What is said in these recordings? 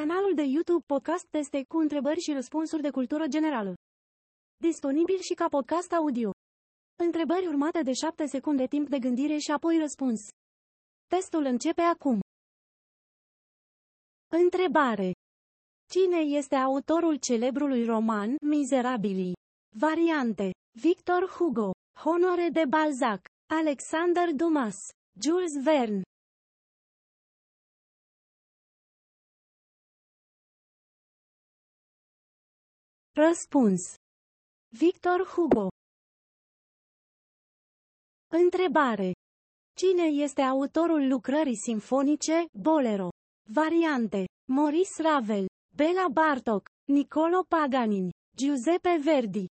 Canalul de YouTube Podcast Teste cu întrebări și răspunsuri de cultură generală. Disponibil și ca podcast audio. Întrebări urmate de 7 secunde timp de gândire și apoi răspuns. Testul începe acum. Întrebare. Cine este autorul celebrului roman Miserabilii? Variante. Victor Hugo, Honore de Balzac, Alexander Dumas, Jules Verne. Răspuns. Victor Hugo. Întrebare. Cine este autorul lucrării simfonice Bolero? Variante. Maurice Ravel, Bela Bartok, Niccolo Paganini, Giuseppe Verdi.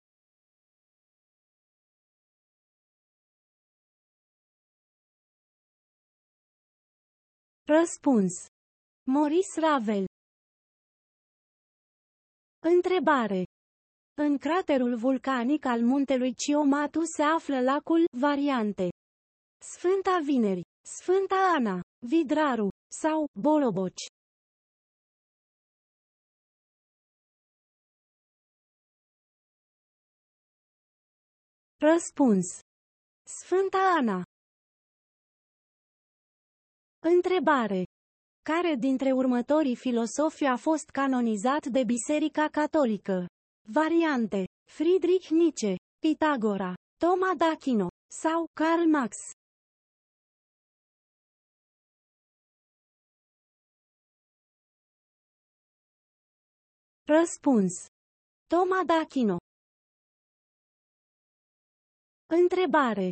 Răspuns. Maurice Ravel. Întrebare. În craterul vulcanic al muntelui Ciomatu se află lacul Variante. Sfânta Vineri, Sfânta Ana, Vidraru sau Boloboci. Răspuns. Sfânta Ana. Întrebare. Care dintre următorii filosofi a fost canonizat de Biserica Catolică? Variante. Friedrich Nietzsche, Pitagora, Toma d'Achino sau Karl Marx. Răspuns. Toma d'Achino. Întrebare.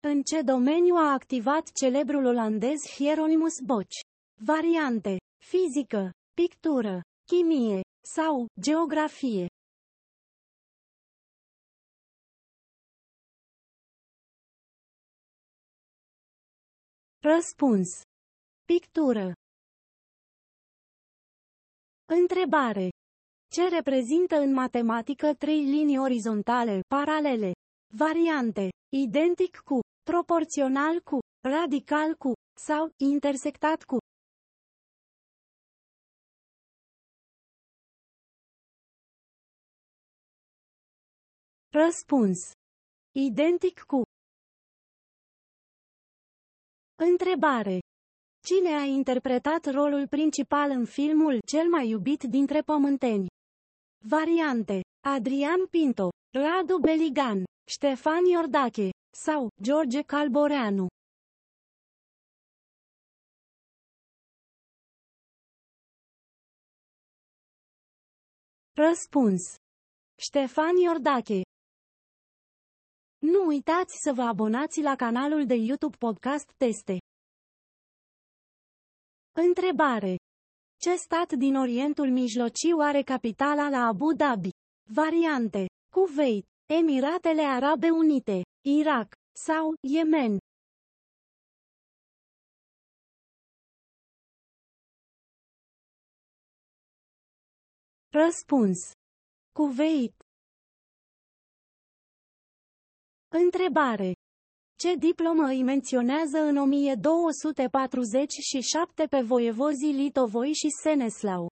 În ce domeniu a activat celebrul olandez Hieronymus Bosch? Variante. Fizică, pictură, chimie sau geografie. Răspuns. Pictură. Întrebare. Ce reprezintă în matematică trei linii orizontale, paralele? Variante. Identic cu, proporțional cu, radical cu, sau intersectat cu. Răspuns. Identic cu. Întrebare. Cine a interpretat rolul principal în filmul Cel mai iubit dintre pământeni? Variante. Adrian Pinto, Radu Beligan, Ștefan Iordache sau George Calboreanu. Răspuns. Ștefan Iordache Nu uitați să vă abonați la canalul de YouTube Podcast Teste. Întrebare. Ce stat din Orientul Mijlociu are capitala la Abu Dhabi? Variante. Kuwait, Emiratele Arabe Unite, Irak sau Yemen. Răspuns. Kuwait. Întrebare. Ce diplomă îi menționează în 1247 pe voievozii Litovoi și Seneslau?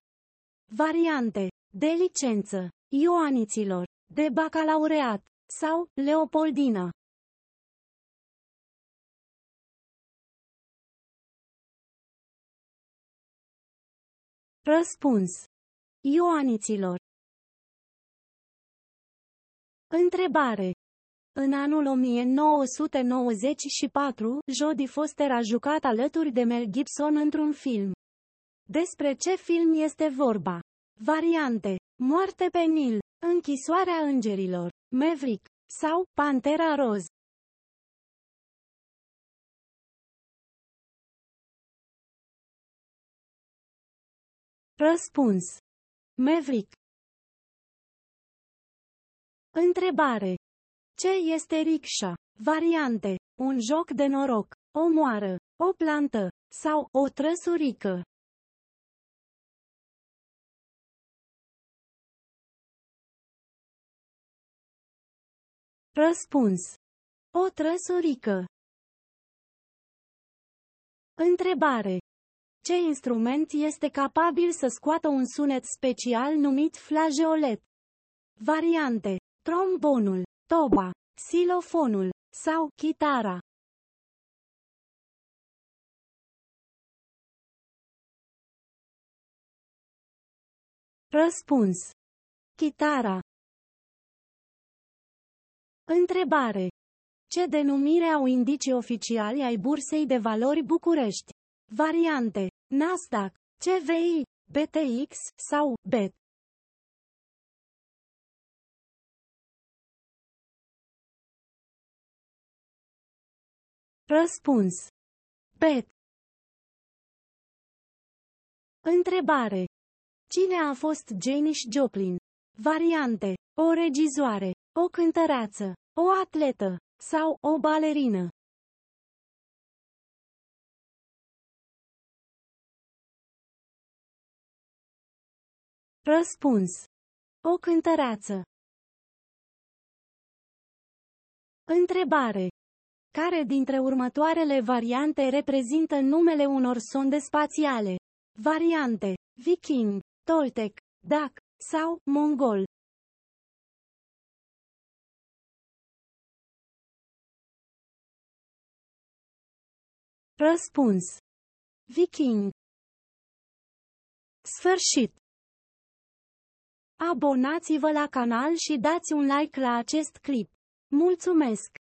Variante. De licență. Ioaniților. De bacalaureat. Sau Leopoldina. Răspuns. Ioaniților. Întrebare. În anul 1994, Jodie Foster a jucat alături de Mel Gibson într-un film. Despre ce film este vorba? Variante. Moarte pe Nil, Închisoarea îngerilor, Maverick sau Pantera Roz. Răspuns. Maverick. Întrebare. Ce este rickshaw? Variante. Un joc de noroc, o moară, o plantă sau o trăsurică. Răspuns. O trăsurică. Întrebare. Ce instrument este capabil să scoată un sunet special numit flageolet? Variante. Trombonul, toba, silofonul sau chitara. Răspuns. Chitara. Întrebare. Ce denumire au indicii oficiali ai Bursei de Valori București? Variante. Nasdaq, CVI, BTX sau BET. Răspuns. BET. Întrebare. Cine a fost Janis Joplin? Variante. O regizoare, o cântăreață, o atletă sau o balerină. Răspuns. O cântăreață. Întrebare. Care dintre următoarele variante reprezintă numele unor sonde spațiale? Variante. Viking, Toltec, Dac sau Mongol. Răspuns. Viking. Sfârșit. Abonați-vă la canal și dați un like la acest clip. Mulțumesc!